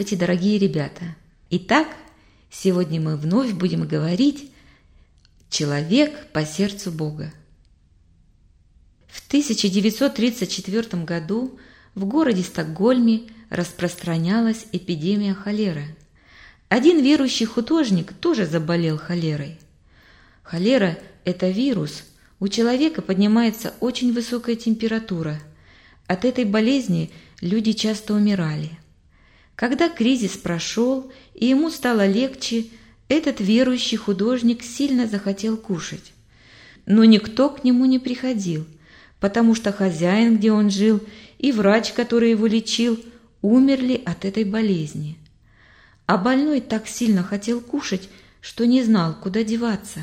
Здравствуйте, дорогие ребята! Итак, сегодня мы вновь будем говорить «Человек по сердцу Бога». В 1934 году в городе Стокгольме распространялась эпидемия холеры. Один верующий художник тоже заболел холерой. Холера – это вирус. У человека поднимается очень высокая температура. От этой болезни люди часто умирали. Когда кризис прошел и ему стало легче, этот верующий художник сильно захотел кушать. Но никто к нему не приходил, потому что хозяин, где он жил, и врач, который его лечил, умерли от этой болезни. А больной так сильно хотел кушать, что не знал, куда деваться.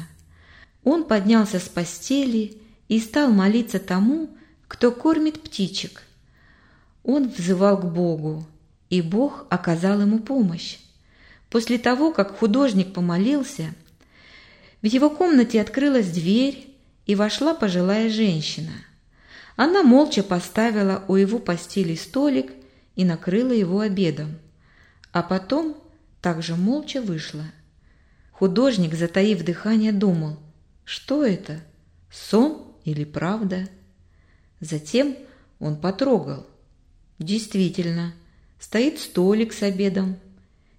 Он поднялся с постели и стал молиться тому, кто кормит птичек. Он взывал к Богу, и Бог оказал ему помощь. После того, как художник помолился, в его комнате открылась дверь, и вошла пожилая женщина. Она молча поставила у его постели столик и накрыла его обедом, а потом также молча вышла. Художник, затаив дыхание, думал, что это, сон или правда? Затем он потрогал. Действительно, стоит столик с обедом,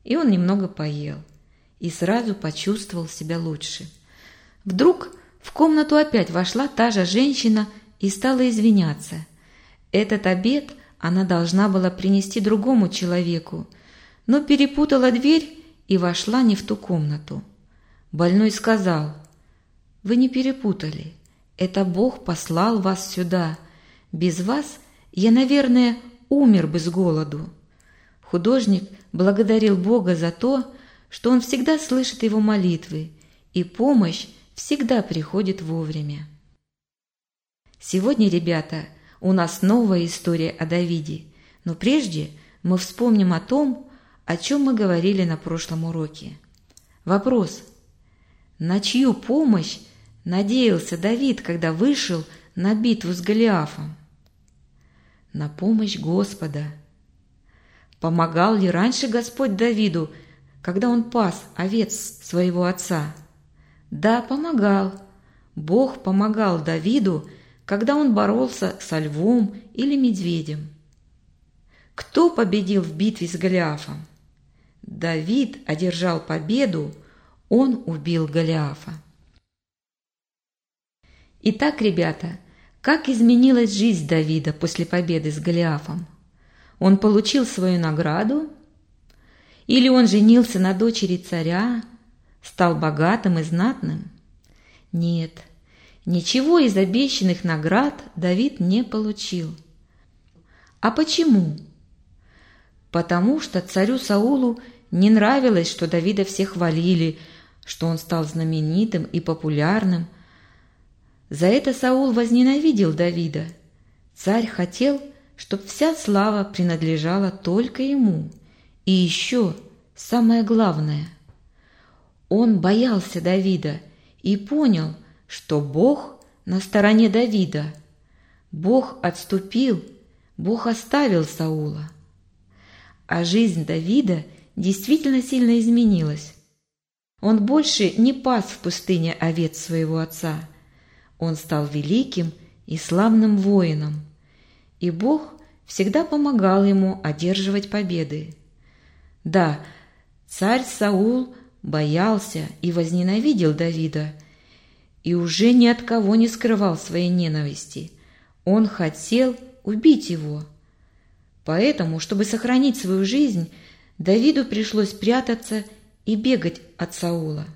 и он немного поел и сразу почувствовал себя лучше. Вдруг в комнату опять вошла та же женщина и стала извиняться. Этот обед она должна была принести другому человеку, но перепутала дверь и вошла не в ту комнату. Больной сказал, «Вы не перепутали, это Бог послал вас сюда. Без вас я, наверное, умер бы с голоду». Художник благодарил Бога за то, что он всегда слышит его молитвы, и помощь всегда приходит вовремя. Сегодня, ребята, у нас новая история о Давиде, но прежде мы вспомним о том, о чем мы говорили на прошлом уроке. Вопрос. На чью помощь надеялся Давид, когда вышел на битву с Голиафом? На помощь Господа. Помогал ли раньше Господь Давиду, когда он пас овец своего отца? Да, помогал. Бог помогал Давиду, когда он боролся со львом или медведем. Кто победил в битве с Голиафом? Давид одержал победу, он убил Голиафа. Итак, ребята, как изменилась жизнь Давида после победы с Голиафом? Он получил свою награду? Или он женился на дочери царя, стал богатым и знатным? Нет, ничего из обещанных наград Давид не получил. А почему? Потому что царю Саулу не нравилось, что Давида все хвалили, что он стал знаменитым и популярным. За это Саул возненавидел Давида. Царь хотел, чтобы вся слава принадлежала только ему. И еще самое главное. Он боялся Давида и понял, что Бог на стороне Давида. Бог отступил, Бог оставил Саула. А жизнь Давида действительно сильно изменилась. Он больше не пас в пустыне овец своего отца. Он стал великим и славным воином, и Бог всегда помогал ему одерживать победы. Да, царь Саул боялся и возненавидел Давида, и уже ни от кого не скрывал своей ненависти. Он хотел убить его. Поэтому, чтобы сохранить свою жизнь, Давиду пришлось прятаться и бегать от Саула.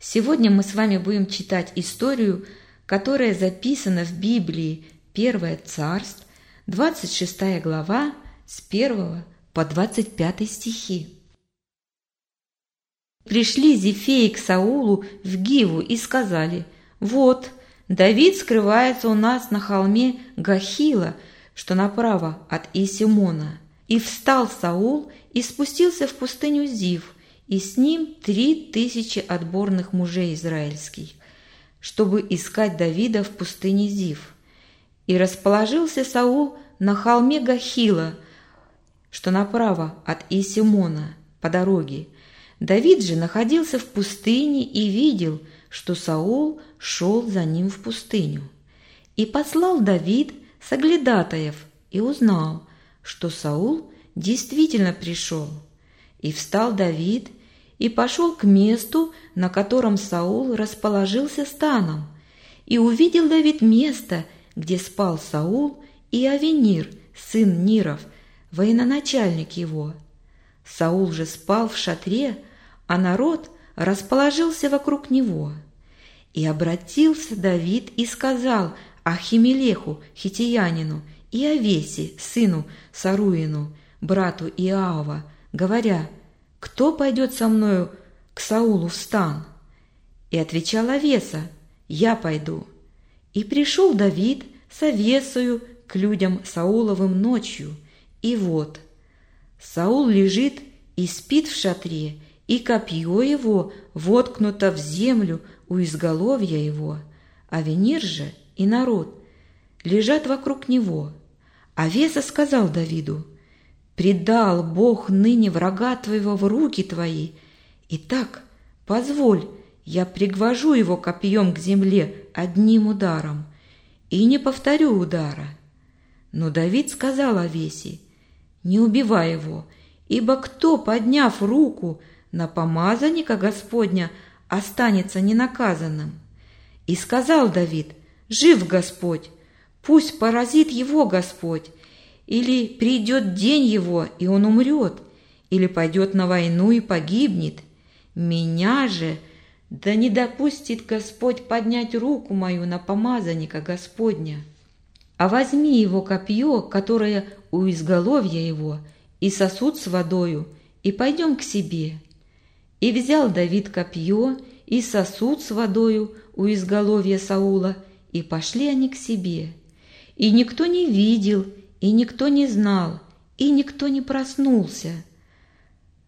Сегодня мы с вами будем читать историю, которая записана в Библии Первое царство, 26 глава, с 1 по 25 стихи. Пришли Зефеи к Саулу в Гиву и сказали, «Вот, Давид скрывается у нас на холме Гахила, что направо от Исимона». И встал Саул и спустился в пустыню Зив, и с ним три тысячи отборных мужей израильских, чтобы искать Давида в пустыне Зив. И расположился Саул на холме Гахила, что направо от Исимона, по дороге. Давид же находился в пустыне и видел, что Саул шел за ним в пустыню. И послал Давид соглядатаев и узнал, что Саул действительно пришел. И встал Давид и пошел к месту, на котором Саул расположился станом. И увидел Давид место, где спал Саул и Авенир, сын Ниров, военачальник его. Саул же спал в шатре, а народ расположился вокруг него. И обратился Давид и сказал Ахимелеху, хитиянину, и Овесе, сыну Саруину, брату Иава, говоря, кто пойдет со мною к Саулу в стан? И отвечала Веса, я пойду. И пришел Давид с Овесою к людям Сауловым ночью, и вот, Саул лежит и спит в шатре, и копье его воткнуто в землю у изголовья его, а Венир же и народ лежат вокруг него. А Веса сказал Давиду, предал Бог ныне врага твоего в руки твои. Итак, позволь, я пригвожу его копьем к земле одним ударом, и не повторю удара. Но Давид сказал Овесе, не убивай его, ибо кто, подняв руку на помазанника Господня, останется ненаказанным? И сказал Давид, жив Господь, пусть поразит его Господь, или придет день его, и он умрет, или пойдет на войну и погибнет. Меня же да не допустит Господь поднять руку мою на помазанника Господня. А возьми его копье, которое у изголовья его, и сосуд с водою, и пойдем к себе. И взял Давид копье и сосуд с водою у изголовья Саула, и пошли они к себе. И никто не видел, и никто не знал, и никто не проснулся.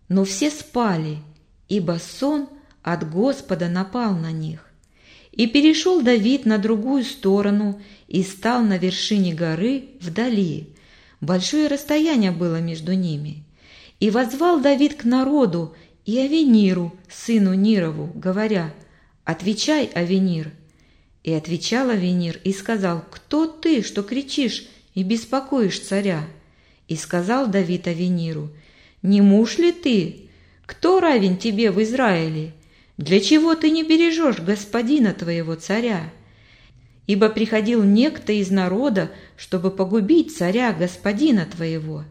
Но все спали, ибо сон от Господа напал на них. И перешел Давид на другую сторону и стал на вершине горы вдали. Большое расстояние было между ними. И возвал Давид к народу и Авениру, сыну Нирову, говоря, «Отвечай, Авенир». И отвечал Авенир и сказал, «Кто ты, что кричишь и беспокоишь царя?» И сказал Давид Авениру, «Не муж ли ты? Кто равен тебе в Израиле? Для чего ты не бережешь господина твоего царя? Ибо приходил некто из народа, чтобы погубить царя господина твоего.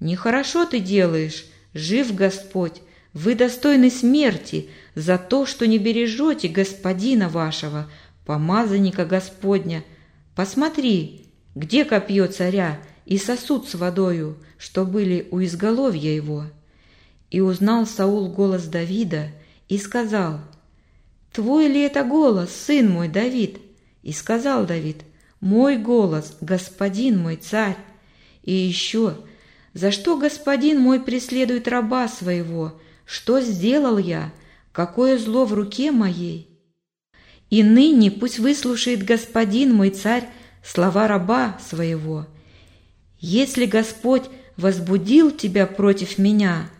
Нехорошо ты делаешь, жив Господь, вы достойны смерти за то, что не бережете господина вашего, помазанника Господня. Посмотри, где копье царя и сосуд с водою, что были у изголовья его? И узнал Саул голос Давида и сказал, «Твой ли это голос, сын мой Давид?» И сказал Давид, «Мой голос, господин мой царь». И еще, «За что господин мой преследует раба своего? Что сделал я? Какое зло в руке моей?» И ныне пусть выслушает господин мой царь слова раба своего. Если Господь возбудил тебя против меня,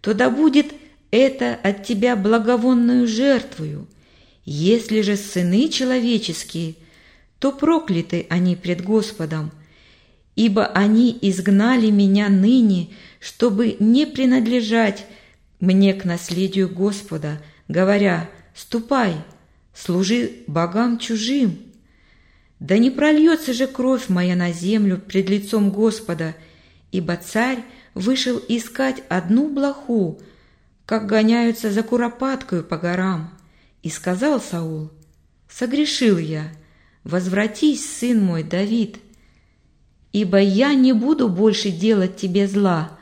то да будет это от тебя благовонную жертвою. Если же сыны человеческие, то прокляты они пред Господом, ибо они изгнали меня ныне, чтобы не принадлежать мне к наследию Господа, говоря, «Ступай, служи богам чужим». Да не прольется же кровь моя на землю пред лицом Господа, ибо царь вышел искать одну блоху, как гоняются за куропаткою по горам. И сказал Саул, «Согрешил я, возвратись, сын мой Давид, ибо я не буду больше делать тебе зла,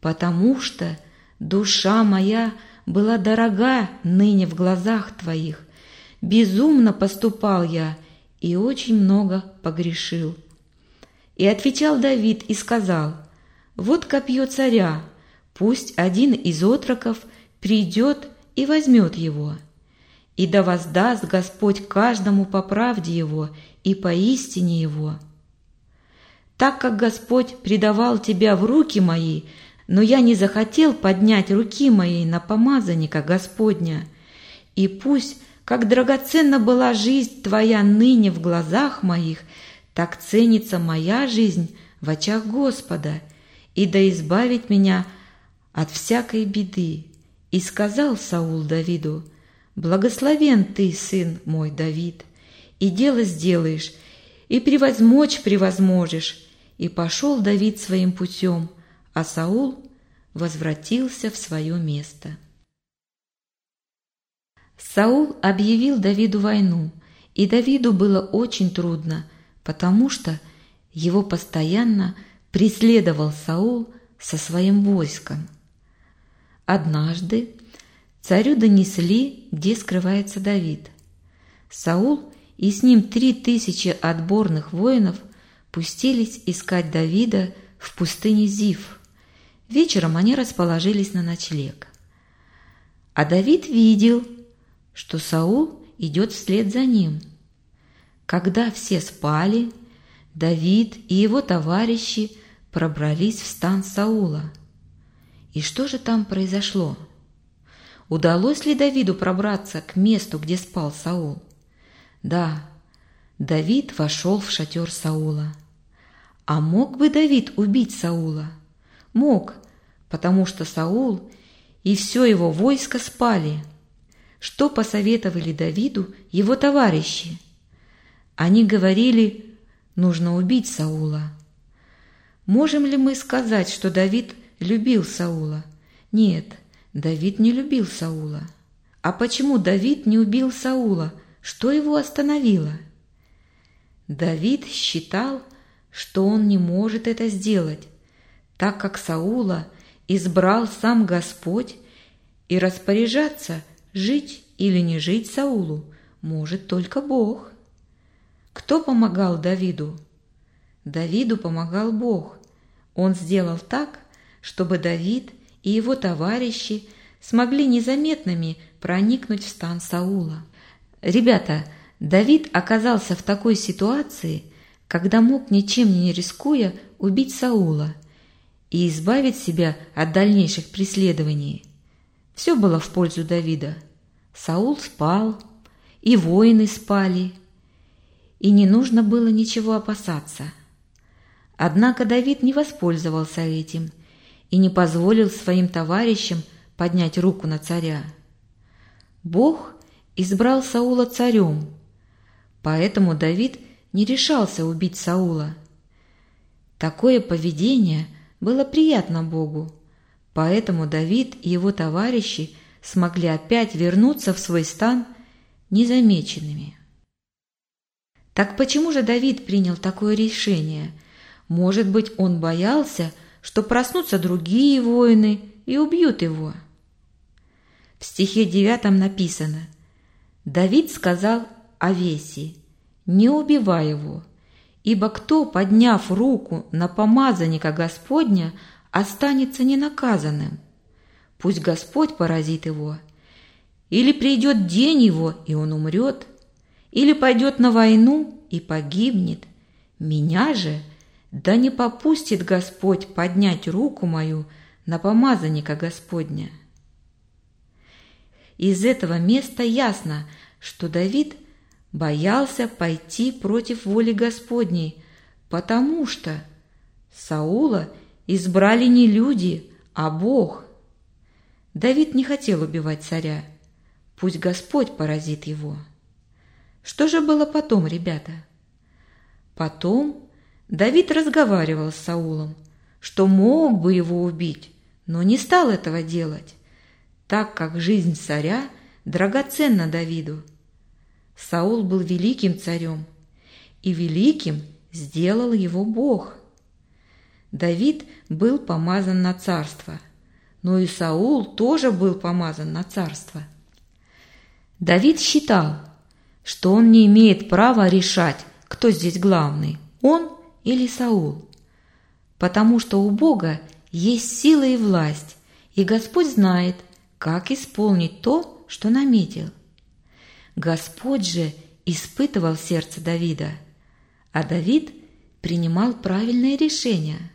потому что душа моя была дорога ныне в глазах твоих. Безумно поступал я и очень много погрешил». И отвечал Давид и сказал, «Вот копье царя, Пусть один из отроков придет и возьмет его. И да воздаст Господь каждому по правде его и по истине его. Так как Господь предавал тебя в руки мои, но я не захотел поднять руки моей на помазанника Господня, и пусть, как драгоценна была жизнь твоя ныне в глазах моих, так ценится моя жизнь в очах Господа, и да избавить меня от всякой беды. И сказал Саул Давиду, «Благословен ты, сын мой Давид, и дело сделаешь, и превозмочь превозможешь». И пошел Давид своим путем, а Саул возвратился в свое место. Саул объявил Давиду войну, и Давиду было очень трудно, потому что его постоянно преследовал Саул со своим войском. Однажды царю донесли, где скрывается Давид. Саул и с ним три тысячи отборных воинов пустились искать Давида в пустыне Зив. Вечером они расположились на ночлег. А Давид видел, что Саул идет вслед за ним. Когда все спали, Давид и его товарищи пробрались в стан Саула – и что же там произошло? Удалось ли Давиду пробраться к месту, где спал Саул? Да, Давид вошел в шатер Саула. А мог бы Давид убить Саула? Мог, потому что Саул и все его войско спали. Что посоветовали Давиду его товарищи? Они говорили, нужно убить Саула. Можем ли мы сказать, что Давид – любил Саула. Нет, Давид не любил Саула. А почему Давид не убил Саула? Что его остановило? Давид считал, что он не может это сделать, так как Саула избрал сам Господь, и распоряжаться, жить или не жить Саулу, может только Бог. Кто помогал Давиду? Давиду помогал Бог. Он сделал так, чтобы Давид и его товарищи смогли незаметными проникнуть в стан Саула. Ребята, Давид оказался в такой ситуации, когда мог ничем не рискуя убить Саула и избавить себя от дальнейших преследований. Все было в пользу Давида. Саул спал, и воины спали, и не нужно было ничего опасаться. Однако Давид не воспользовался этим – и не позволил своим товарищам поднять руку на царя. Бог избрал Саула царем, поэтому Давид не решался убить Саула. Такое поведение было приятно Богу, поэтому Давид и его товарищи смогли опять вернуться в свой стан незамеченными. Так почему же Давид принял такое решение? Может быть, он боялся, что проснутся другие воины и убьют его. В стихе девятом написано «Давид сказал Овесии, не убивай его, ибо кто, подняв руку на помазанника Господня, останется ненаказанным? Пусть Господь поразит его. Или придет день его, и он умрет, или пойдет на войну и погибнет. Меня же да не попустит Господь поднять руку мою на помазанника Господня. Из этого места ясно, что Давид боялся пойти против воли Господней, потому что Саула избрали не люди, а Бог. Давид не хотел убивать царя. Пусть Господь поразит его. Что же было потом, ребята? Потом Давид разговаривал с Саулом, что мог бы его убить, но не стал этого делать, так как жизнь царя драгоценна Давиду. Саул был великим царем, и великим сделал его Бог. Давид был помазан на царство, но и Саул тоже был помазан на царство. Давид считал, что он не имеет права решать, кто здесь главный, он или Саул, потому что у Бога есть сила и власть, и Господь знает, как исполнить то, что наметил. Господь же испытывал сердце Давида, а Давид принимал правильные решения.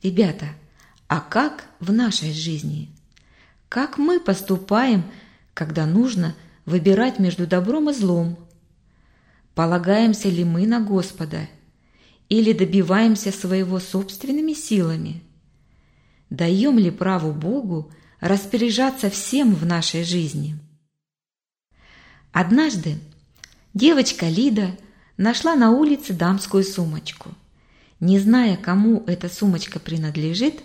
Ребята, а как в нашей жизни? Как мы поступаем, когда нужно выбирать между добром и злом? Полагаемся ли мы на Господа или добиваемся своего собственными силами? Даем ли право Богу распоряжаться всем в нашей жизни? Однажды девочка Лида нашла на улице дамскую сумочку. Не зная, кому эта сумочка принадлежит,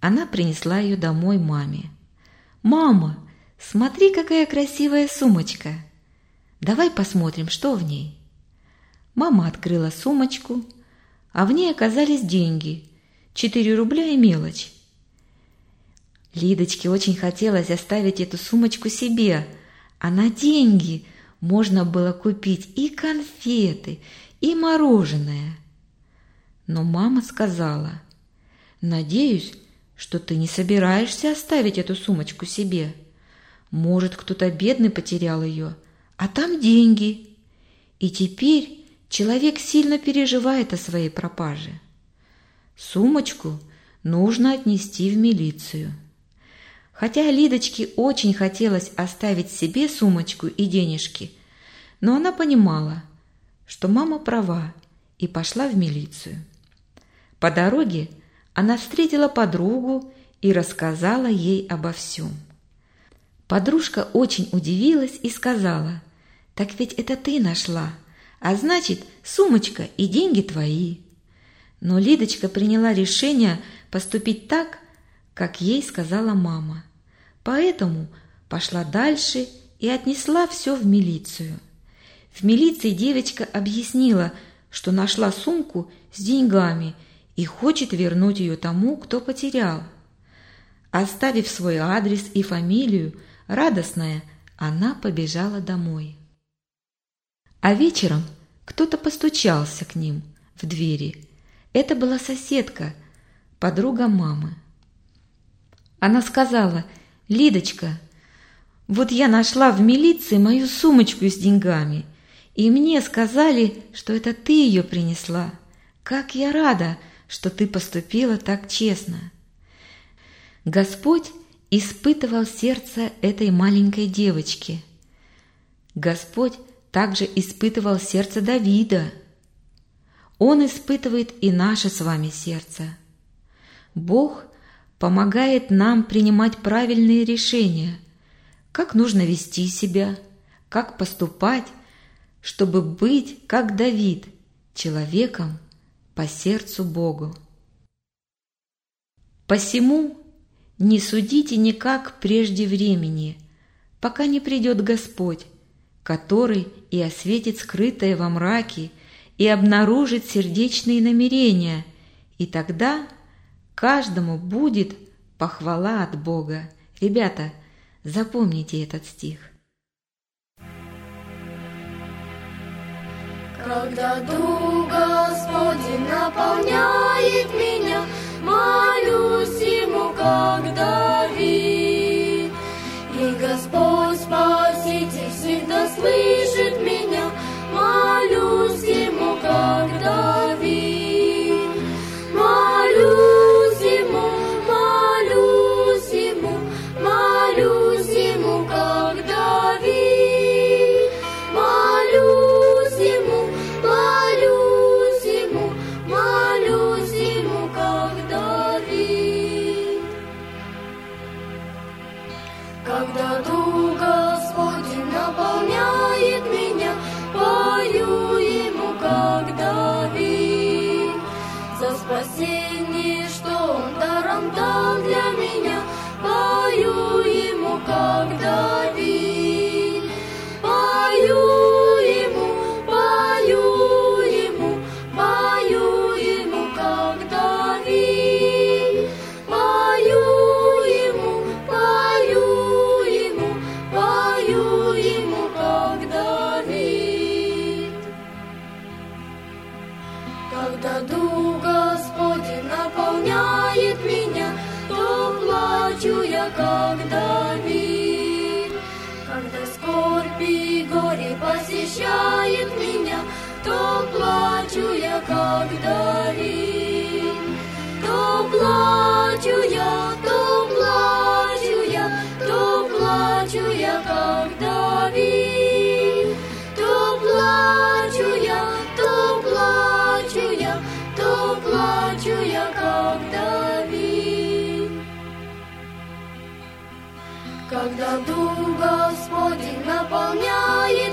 она принесла ее домой маме. «Мама, смотри, какая красивая сумочка! Давай посмотрим, что в ней». Мама открыла сумочку, а в ней оказались деньги – 4 рубля и мелочь. Лидочке очень хотелось оставить эту сумочку себе, а на деньги можно было купить и конфеты, и мороженое. Но мама сказала, «Надеюсь, что ты не собираешься оставить эту сумочку себе. Может, кто-то бедный потерял ее, а там деньги. И теперь человек сильно переживает о своей пропаже. Сумочку нужно отнести в милицию». Хотя Лидочке очень хотелось оставить себе сумочку и денежки, но она понимала, что мама права и пошла в милицию. По дороге она встретила подругу и рассказала ей обо всем. Подружка очень удивилась и сказала, «Так ведь это ты нашла, а значит, сумочка и деньги твои». Но Лидочка приняла решение поступить так, как ей сказала мама. Поэтому пошла дальше и отнесла все в милицию. В милиции девочка объяснила, что нашла сумку с деньгами и хочет вернуть ее тому, кто потерял. Оставив свой адрес и фамилию, радостная, она побежала домой. А вечером кто-то постучался к ним в двери. Это была соседка, подруга мамы. Она сказала, «Лидочка, вот я нашла в милиции мою сумочку с деньгами, и мне сказали, что это ты ее принесла. Как я рада, что ты поступила так честно». Господь испытывал сердце этой маленькой девочки. Господь также испытывал сердце Давида. Он испытывает и наше с вами сердце. Бог помогает нам принимать правильные решения, как нужно вести себя, как поступать, чтобы быть, как Давид, человеком по сердцу Богу. Посему не судите никак прежде времени, пока не придет Господь, который и осветит скрытое во мраке и обнаружит сердечные намерения, и тогда каждому будет похвала от Бога. Ребята, запомните этот стих. Когда Дух Господень наполняет меня, молюсь Ему, как Давид. И Господь свете всегда слышит меня, молюсь ему, как Давид. Молюсь ему, молюсь ему, молюсь ему, как Давид. Молюсь ему, молюсь ему, молюсь ему, как Давид. Когда Дух Господень наполняет.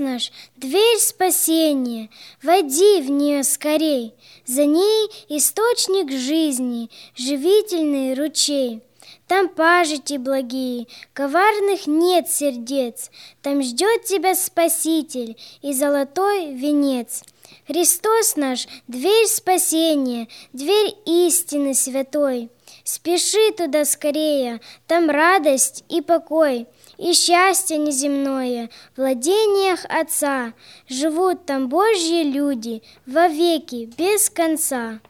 наш, дверь спасения, Води в нее скорей, За ней источник жизни, Живительный ручей. Там пажити благие, коварных нет сердец, Там ждет тебя Спаситель и золотой венец. Христос наш, дверь спасения, дверь истины святой. Спеши туда скорее, там радость и покой — и счастье неземное в владениях Отца. Живут там Божьи люди во веки без конца.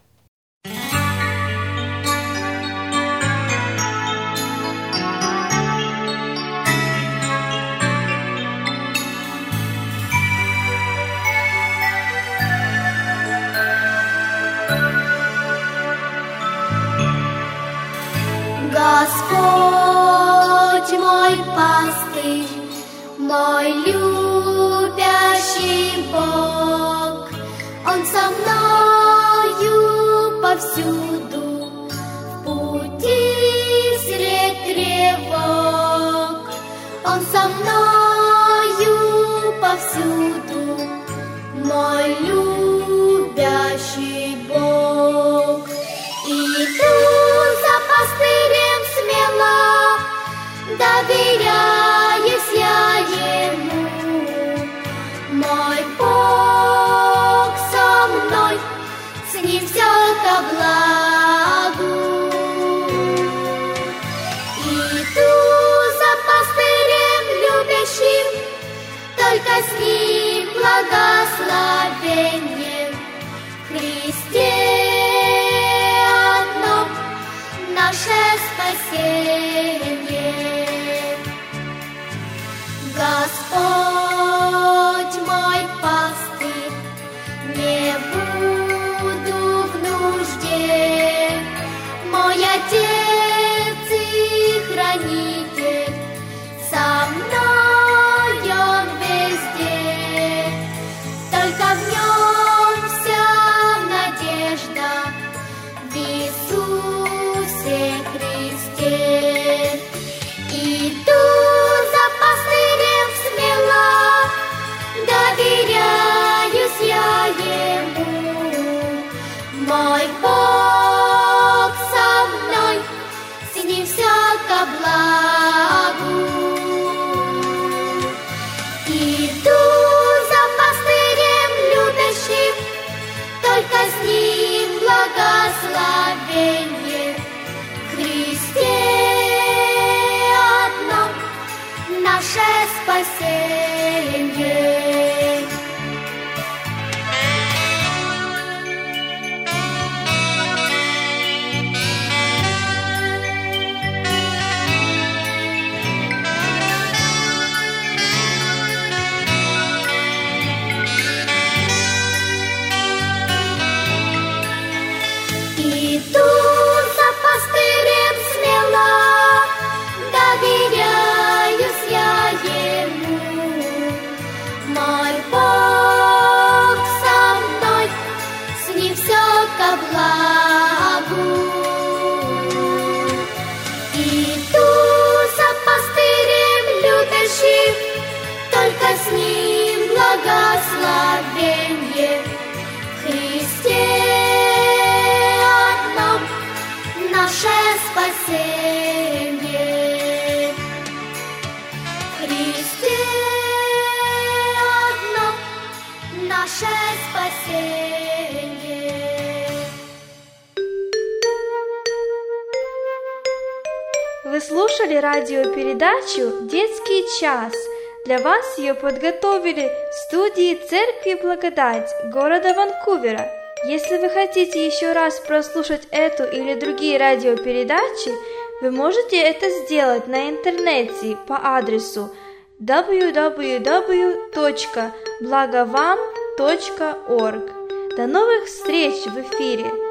thank you this наше спасение. Вы слушали радиопередачу «Детский час». Для вас ее подготовили в студии Церкви Благодать города Ванкувера. Если вы хотите еще раз прослушать эту или другие радиопередачи, вы можете это сделать на интернете по адресу www.благовам.com до новых встреч в эфире!